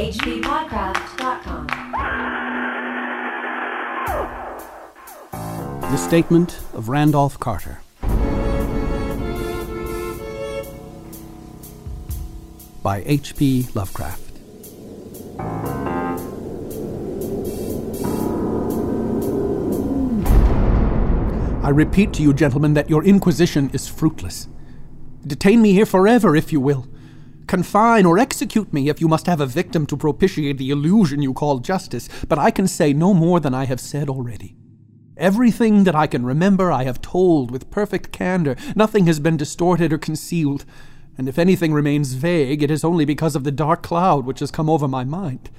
hppodcraft.com. The Statement of Randolph Carter. By H.P. Lovecraft. I repeat to you, gentlemen, that your inquisition is fruitless. Detain me here forever, if you will. Confine or execute me if you must have a victim to propitiate the illusion you call justice, but I can say no more than I have said already. Everything that I can remember I have told with perfect candor. Nothing has been distorted or concealed, and if anything remains vague, it is only because of the dark cloud which has come over my mind.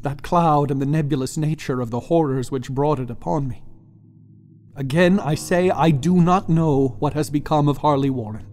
That cloud and the nebulous nature of the horrors which brought it upon me. Again, I say I do not know what has become of Harley Warren,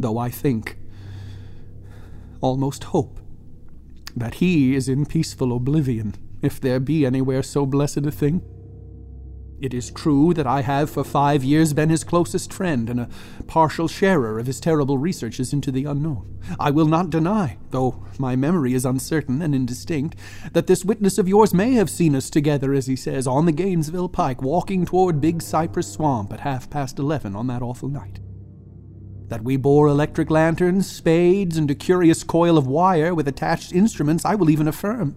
though I think, almost hope, that he is in peaceful oblivion, if there be anywhere so blessed a thing. It is true that I have for five years been his closest friend and a partial sharer of his terrible researches into the unknown. I will not deny, though my memory is uncertain and indistinct, that this witness of yours may have seen us together, as he says, on the Gainesville Pike, walking toward Big Cypress Swamp at half past eleven on that awful night. That we bore electric lanterns, spades, and a curious coil of wire with attached instruments, I will even affirm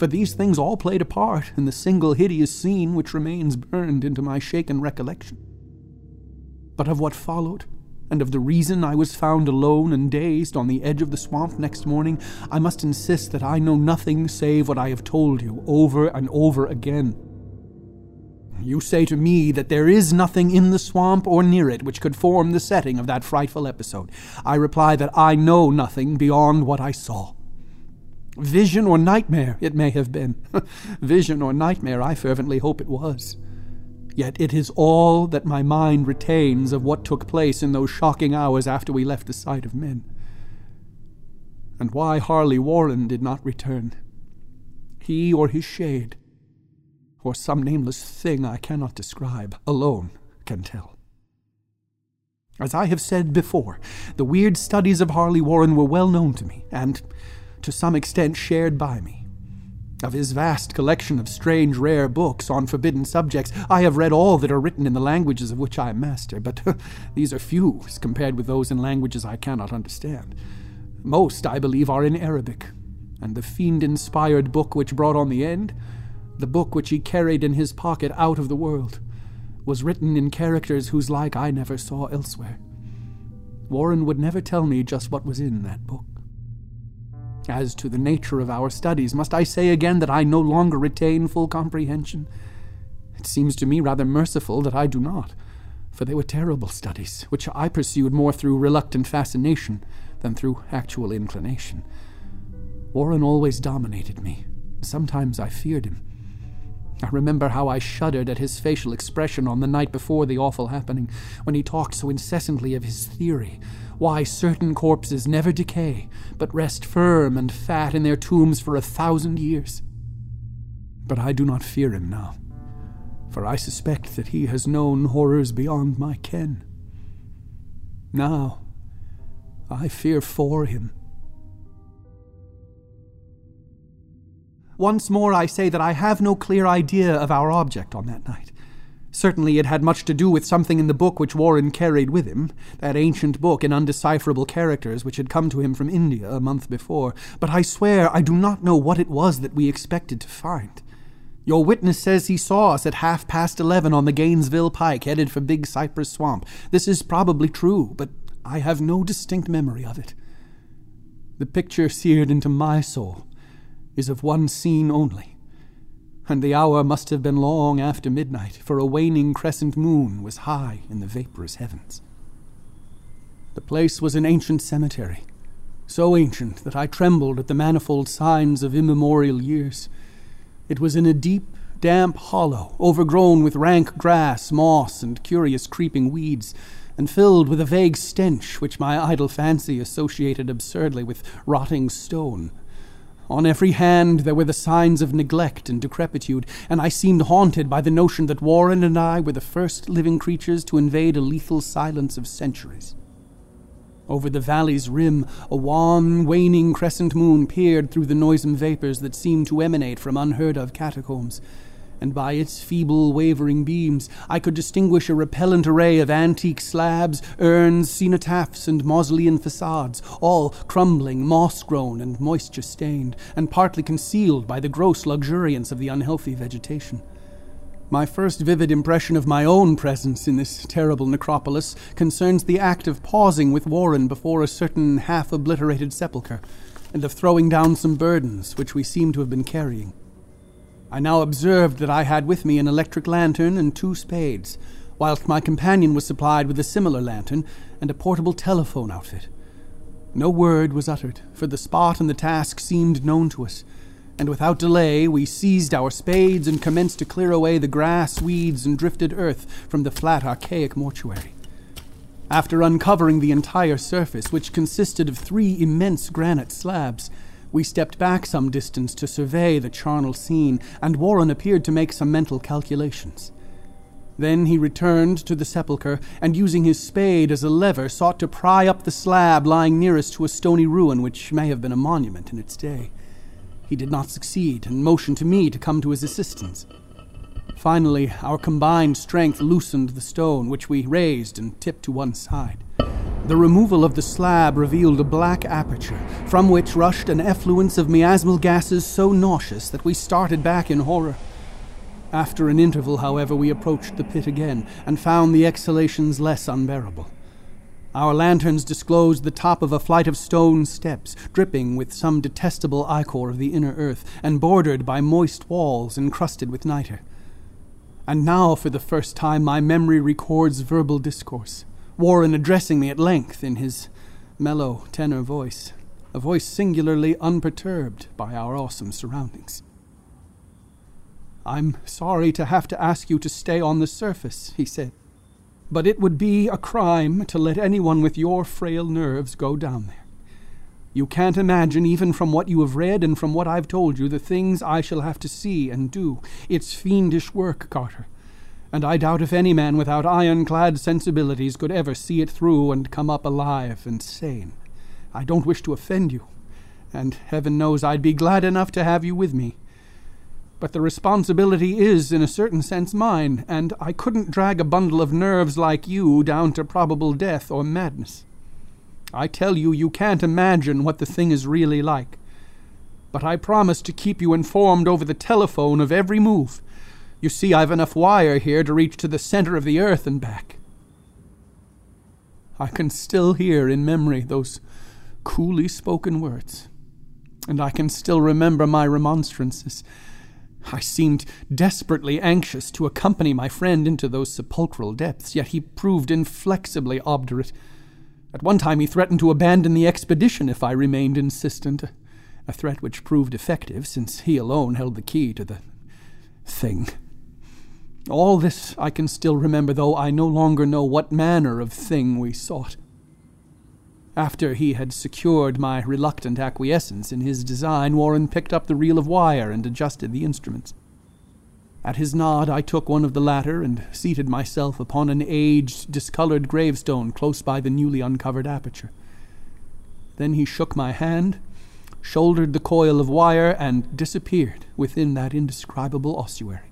for these things all played a part in the single hideous scene which remains burned into my shaken recollection. But of what followed, and of the reason I was found alone and dazed on the edge of the swamp next morning, I must insist that I know nothing save what I have told you over and over again. You say to me that there is nothing in the swamp or near it which could form the setting of that frightful episode. I reply that I know nothing beyond what I saw. Vision or nightmare, it may have been. Vision or nightmare, I fervently hope it was. Yet it is all that my mind retains of what took place in those shocking hours after we left the sight of men. And why Harley Warren did not return. He or his shade, or some nameless thing I cannot describe, alone can tell. As I have said before, the weird studies of Harley Warren were well known to me, and to some extent shared by me. Of his vast collection of strange, rare books on forbidden subjects, I have read all that are written in the languages of which I am master, but these are few as compared with those in languages I cannot understand. Most, I believe, are in Arabic, and the fiend inspired book which brought on the end, the book which he carried in his pocket out of the world, was written in characters whose like I never saw elsewhere. Warren would never tell me just what was in that book. As to the nature of our studies, must I say again that I no longer retain full comprehension? It seems to me rather merciful that I do not, for they were terrible studies, which I pursued more through reluctant fascination than through actual inclination. Warren always dominated me. Sometimes I feared him. I remember how I shuddered at his facial expression on the night before the awful happening, when he talked so incessantly of his theory, why certain corpses never decay, but rest firm and fat in their tombs for a thousand years. But I do not fear him now, for I suspect that he has known horrors beyond my ken. Now, I fear for him. Once more, I say that I have no clear idea of our object on that night. Certainly, it had much to do with something in the book which Warren carried with him, that ancient book in undecipherable characters which had come to him from India a month before. But I swear I do not know what it was that we expected to find. Your witness says he saw us at half past eleven on the Gainesville Pike, headed for Big Cypress Swamp. This is probably true, but I have no distinct memory of it. The picture seared into my soul is of one scene only and the hour must have been long after midnight, for a waning crescent moon was high in the vaporous heavens. The place was an ancient cemetery, so ancient that I trembled at the manifold signs of immemorial years. It was in a deep, damp hollow, overgrown with rank grass, moss, and curious creeping weeds, and filled with a vague stench which my idle fancy associated absurdly with rotting stone. On every hand there were the signs of neglect and decrepitude, and I seemed haunted by the notion that Warren and I were the first living creatures to invade a lethal silence of centuries. Over the valley's rim, a wan, waning crescent moon peered through the noisome vapors that seemed to emanate from unheard of catacombs and by its feeble, wavering beams I could distinguish a repellent array of antique slabs, urns, cenotaphs, and mausolean facades, all crumbling, moss grown, and moisture stained, and partly concealed by the gross luxuriance of the unhealthy vegetation. My first vivid impression of my own presence in this terrible necropolis concerns the act of pausing with Warren before a certain half obliterated sepulchre, and of throwing down some burdens which we seemed to have been carrying. I now observed that I had with me an electric lantern and two spades, whilst my companion was supplied with a similar lantern and a portable telephone outfit. No word was uttered, for the spot and the task seemed known to us, and without delay we seized our spades and commenced to clear away the grass, weeds, and drifted earth from the flat, archaic mortuary. After uncovering the entire surface, which consisted of three immense granite slabs, we stepped back some distance to survey the charnel scene, and Warren appeared to make some mental calculations. Then he returned to the sepulchre, and using his spade as a lever, sought to pry up the slab lying nearest to a stony ruin which may have been a monument in its day. He did not succeed, and motioned to me to come to his assistance. Finally, our combined strength loosened the stone, which we raised and tipped to one side. The removal of the slab revealed a black aperture, from which rushed an effluence of miasmal gases so nauseous that we started back in horror. After an interval, however, we approached the pit again and found the exhalations less unbearable. Our lanterns disclosed the top of a flight of stone steps, dripping with some detestable ichor of the inner earth, and bordered by moist walls encrusted with nitre. And now, for the first time, my memory records verbal discourse. Warren addressing me at length in his mellow tenor voice, a voice singularly unperturbed by our awesome surroundings. I'm sorry to have to ask you to stay on the surface, he said, but it would be a crime to let anyone with your frail nerves go down there. You can't imagine, even from what you have read and from what I've told you, the things I shall have to see and do. It's fiendish work, Carter and I doubt if any man without ironclad sensibilities could ever see it through and come up alive and sane. I don't wish to offend you, and heaven knows I'd be glad enough to have you with me. But the responsibility is, in a certain sense, mine, and I couldn't drag a bundle of nerves like you down to probable death or madness. I tell you, you can't imagine what the thing is really like. But I promise to keep you informed over the telephone of every move you see, I've enough wire here to reach to the center of the earth and back. I can still hear in memory those coolly spoken words, and I can still remember my remonstrances. I seemed desperately anxious to accompany my friend into those sepulchral depths, yet he proved inflexibly obdurate. At one time he threatened to abandon the expedition if I remained insistent, a threat which proved effective, since he alone held the key to the thing. All this I can still remember, though I no longer know what manner of thing we sought. After he had secured my reluctant acquiescence in his design, Warren picked up the reel of wire and adjusted the instruments. At his nod, I took one of the latter and seated myself upon an aged, discolored gravestone close by the newly uncovered aperture. Then he shook my hand, shouldered the coil of wire, and disappeared within that indescribable ossuary.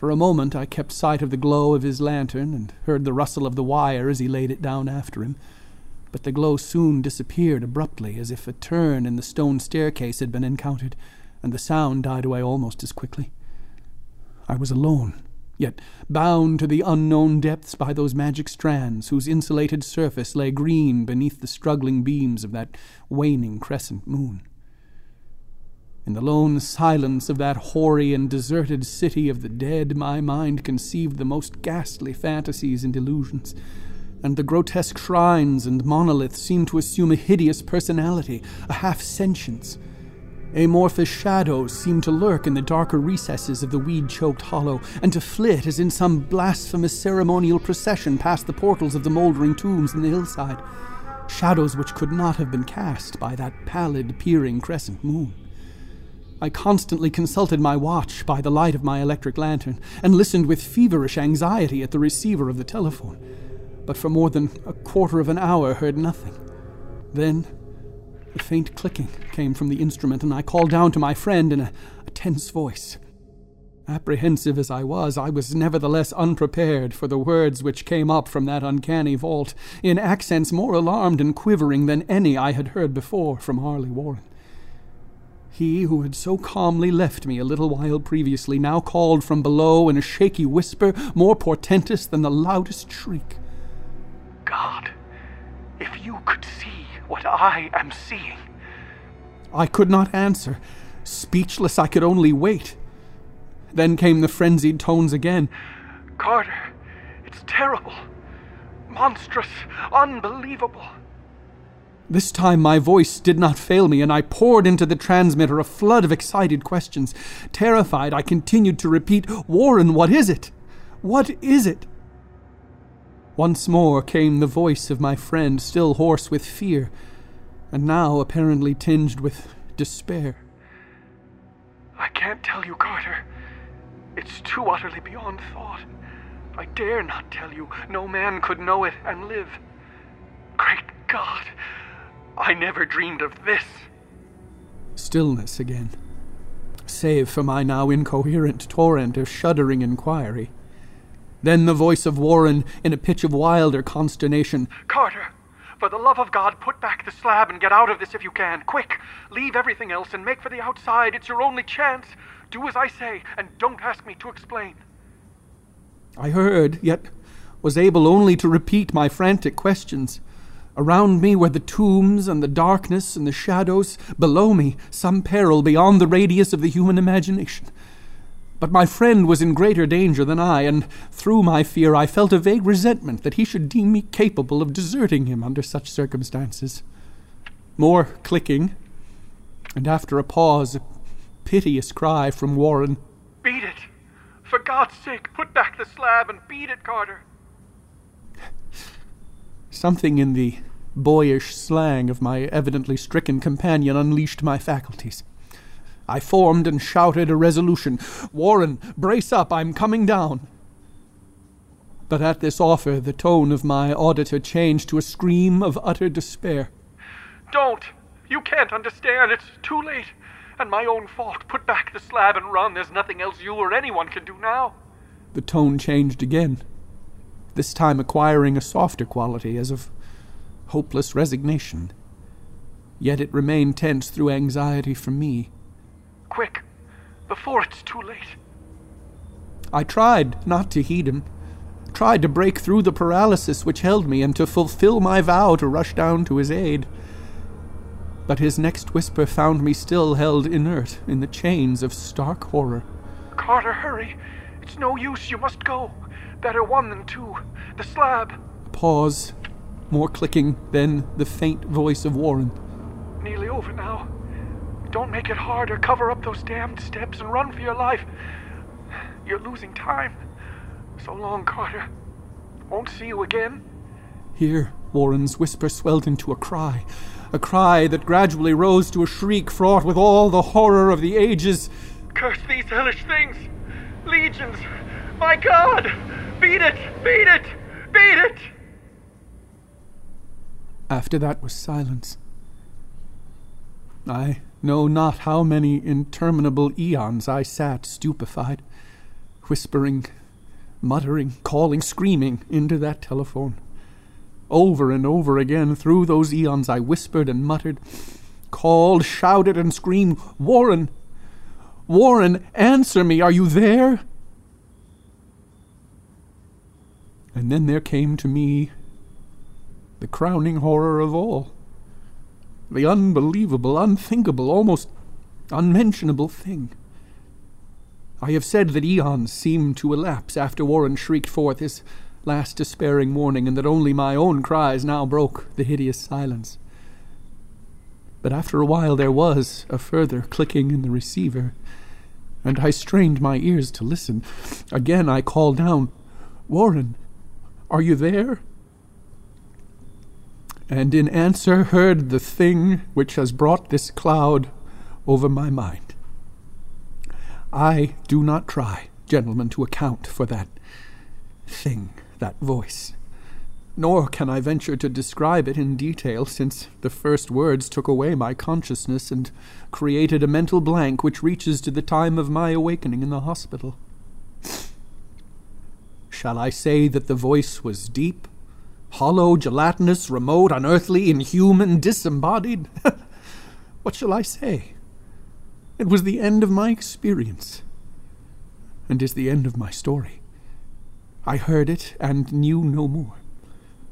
For a moment I kept sight of the glow of his lantern and heard the rustle of the wire as he laid it down after him. But the glow soon disappeared abruptly, as if a turn in the stone staircase had been encountered, and the sound died away almost as quickly. I was alone, yet bound to the unknown depths by those magic strands whose insulated surface lay green beneath the struggling beams of that waning crescent moon. In the lone silence of that hoary and deserted city of the dead, my mind conceived the most ghastly fantasies and illusions, and the grotesque shrines and monoliths seemed to assume a hideous personality, a half sentience. Amorphous shadows seemed to lurk in the darker recesses of the weed choked hollow, and to flit as in some blasphemous ceremonial procession past the portals of the mouldering tombs in the hillside. Shadows which could not have been cast by that pallid, peering crescent moon. I constantly consulted my watch by the light of my electric lantern and listened with feverish anxiety at the receiver of the telephone. but for more than a quarter of an hour heard nothing. Then a faint clicking came from the instrument, and I called down to my friend in a, a tense voice. Apprehensive as I was, I was nevertheless unprepared for the words which came up from that uncanny vault, in accents more alarmed and quivering than any I had heard before from Harley Warren. He who had so calmly left me a little while previously now called from below in a shaky whisper more portentous than the loudest shriek. God, if you could see what I am seeing. I could not answer. Speechless, I could only wait. Then came the frenzied tones again. Carter, it's terrible, monstrous, unbelievable. This time my voice did not fail me, and I poured into the transmitter a flood of excited questions. Terrified, I continued to repeat, Warren, what is it? What is it? Once more came the voice of my friend, still hoarse with fear, and now apparently tinged with despair. I can't tell you, Carter. It's too utterly beyond thought. I dare not tell you. No man could know it and live. Great God! I never dreamed of this. Stillness again, save for my now incoherent torrent of shuddering inquiry. Then the voice of Warren in a pitch of wilder consternation. Carter, for the love of God, put back the slab and get out of this if you can. Quick! Leave everything else and make for the outside. It's your only chance. Do as I say, and don't ask me to explain. I heard, yet was able only to repeat my frantic questions. Around me were the tombs and the darkness and the shadows. Below me, some peril beyond the radius of the human imagination. But my friend was in greater danger than I, and through my fear I felt a vague resentment that he should deem me capable of deserting him under such circumstances. More clicking, and after a pause, a piteous cry from Warren. Beat it! For God's sake, put back the slab and beat it, Carter! Something in the boyish slang of my evidently stricken companion unleashed my faculties. I formed and shouted a resolution Warren, brace up, I'm coming down. But at this offer, the tone of my auditor changed to a scream of utter despair. Don't! You can't understand. It's too late. And my own fault. Put back the slab and run. There's nothing else you or anyone can do now. The tone changed again, this time acquiring a softer quality, as of hopeless resignation. Yet it remained tense through anxiety for me. Quick, before it's too late. I tried not to heed him, tried to break through the paralysis which held me and to fulfill my vow to rush down to his aid. But his next whisper found me still held inert in the chains of stark horror. Carter, hurry. It's no use. You must go. Better one than two. The slab. A pause, more clicking, then the faint voice of Warren. Nearly over now. Don't make it harder. Cover up those damned steps and run for your life. You're losing time. So long, Carter. Won't see you again. Here, Warren's whisper swelled into a cry, a cry that gradually rose to a shriek fraught with all the horror of the ages. Curse these hellish things! Legions! My God! Beat it! Beat it! Beat it! After that was silence. I know not how many interminable eons I sat stupefied, whispering, muttering, calling, screaming into that telephone. Over and over again through those eons I whispered and muttered, called, shouted, and screamed, Warren! Warren, answer me! Are you there? And then there came to me the crowning horror of all the unbelievable, unthinkable, almost unmentionable thing. I have said that eons seemed to elapse after Warren shrieked forth his last despairing warning, and that only my own cries now broke the hideous silence. But after a while there was a further clicking in the receiver, and I strained my ears to listen. Again I called down, Warren, are you there? And in answer heard the thing which has brought this cloud over my mind. I do not try, gentlemen, to account for that thing, that voice. nor can I venture to describe it in detail, since the first words took away my consciousness and created a mental blank which reaches to the time of my awakening in the hospital. Shall I say that the voice was deep, hollow, gelatinous, remote, unearthly, inhuman, disembodied? what shall I say? It was the end of my experience, and is the end of my story. I heard it and knew no more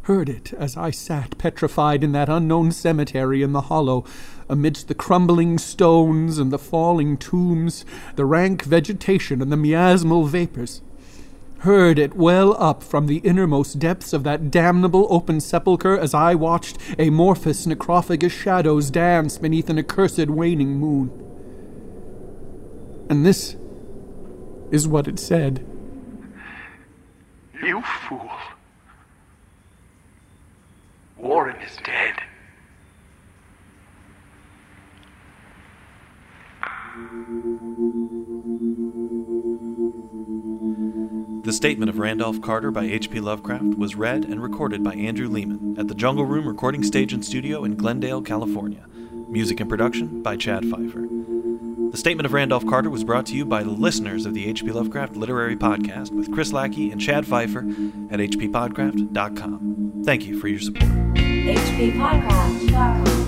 heard it as I sat petrified in that unknown cemetery in the hollow, amidst the crumbling stones and the falling tombs, the rank vegetation and the miasmal vapors. Heard it well up from the innermost depths of that damnable open sepulchre as I watched amorphous necrophagous shadows dance beneath an accursed waning moon. And this is what it said. You fool. Warren is dead. The statement of Randolph Carter by H.P. Lovecraft was read and recorded by Andrew Leman at the Jungle Room Recording Stage and Studio in Glendale, California. Music and production by Chad Fifer. The statement of Randolph Carter was brought to you by the listeners of the H.P. Lovecraft Literary Podcast with Chris Lackey and Chad Fifer at hppodcraft.com. Thank you for your support. hppodcraft.com.